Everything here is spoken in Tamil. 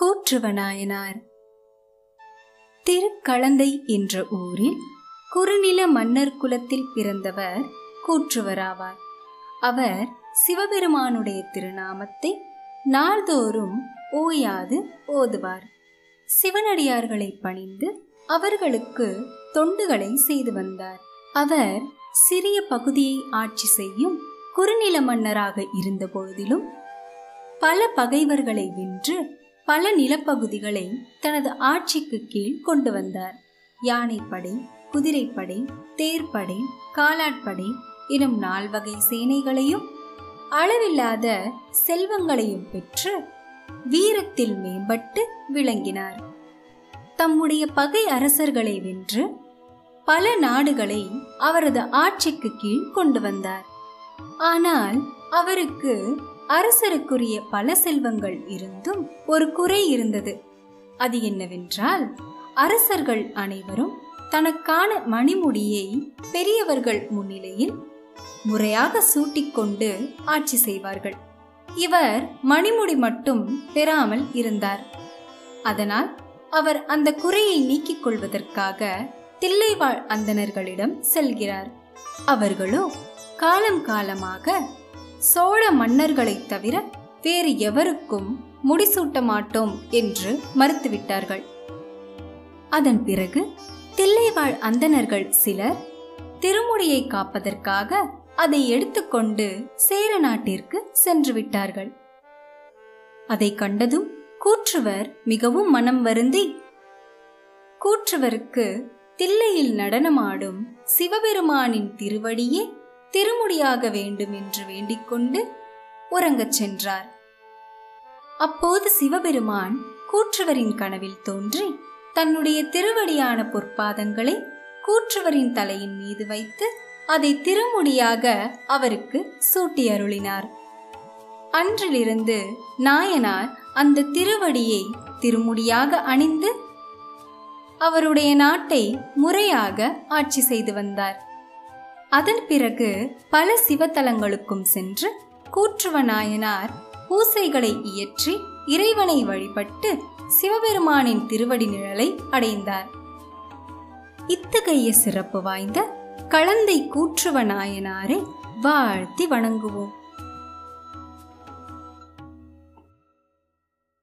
கூற்றுவநாயனார் திருக்களந்தை என்ற ஊரில் குறுநில மன்னர் குலத்தில் பிறந்தவர் கூற்றுவராவார். அவர் சிவபெருமானுடைய திருநாமத்தை நாள்தோறும் ஓயாது ஓதுவார். சிவனடியார்களை பணிந்து அவர்களுக்கு தொண்டுகளை செய்து வந்தார். அவர் சிறிய பகுதியை ஆட்சி செய்யும் குறுநில மன்னராக இருந்த பொழுதிலும் பல பகைவர்களை வென்று பல நிலப்பகுதிகளை தனது ஆட்சிக்கு கீழ் கொண்டு வந்தார். யானைப்படை குதிரைப்படை தேர்ப்படை காலாட்படை எனும் நால்வகை சேனைகளையும் அளவில்லாத செல்வங்களையும் பெற்று வீரத்தில் மேம்பட்டு விளங்கினார். தம்முடைய பகை அரசர்களை வென்று பல நாடுகளை அவரது ஆட்சிக்கு கீழ் கொண்டு வந்தார். ஆனால் அவருக்கு அரசருக்குரிய பல செல்வங்கள் இருந்தும் ஒரு குறை இருந்தது. அது என்னவென்றால் அரசர்கள் அனைவரும் தனக்கான மணிமுடியை பெரியவர்கள் முன்னிலையில் முறையாக சூட்டிக்கொண்டு ஆட்சி செய்வார்கள். இவர் மணிமுடி மட்டும் பெறாமல் இருந்தார். அதனால் அவர் அந்த குறையை நீக்கிக் கொள்வதற்காக தில்லைவாழ் அந்தணர்களிடம் செல்கிறார். அவர்களோ காலம் காலமாக சோழ மன்னர்களைத் தவிர வேறு எவருக்கும் முடிசூட்ட மாட்டோம் என்று மறுத்துவிட்டார்கள். அதன் பிறகு தில்லைவாழ் அந்தணர்கள் சிலர் திருமுடியை காப்பதற்காக அதை எடுத்துக்கொண்டு சேர நாட்டிற்கு சென்று விட்டார்கள். அதை கண்டதும் கூற்றுவர் மிகவும் மனம் வருந்தி கூற்றுவருக்கு தில்லையில் நடனமாடும் சிவபெருமானின் திருவடியே திருமுடியாக வேண்டும் என்று வேண்டிக்கொண்டு உறங்கச் சென்றார். அப்போது சிவபெருமான் கூற்றுவரின் கனவில் தோன்றி தன்னுடைய திருவடியான பொற்பாதங்களை கூற்றுவரின் தலையின் மீது வைத்து அதை திருமுடியாக அவருக்கு சூட்டி அருளினார் அன்றிலிருந்து நாயனார் அந்த திருவடியை திருமுடியாக அணிந்து அவருடைய நாட்டை முறையாக ஆட்சி செய்து வந்தார். அதன் பிறகு பல சிவத்தலங்களுக்கும் சென்று கூற்றுவ நாயனார் பூசைகளை இயற்றி இறைவனை வழிபட்டு சிவபெருமானின் திருவடி நிழலை அடைந்தார். இத்தகைய சிறப்பு வாய்ந்த களந்தை கூற்றுவ நாயனாரை வாழ்த்தி வணங்குவோம்.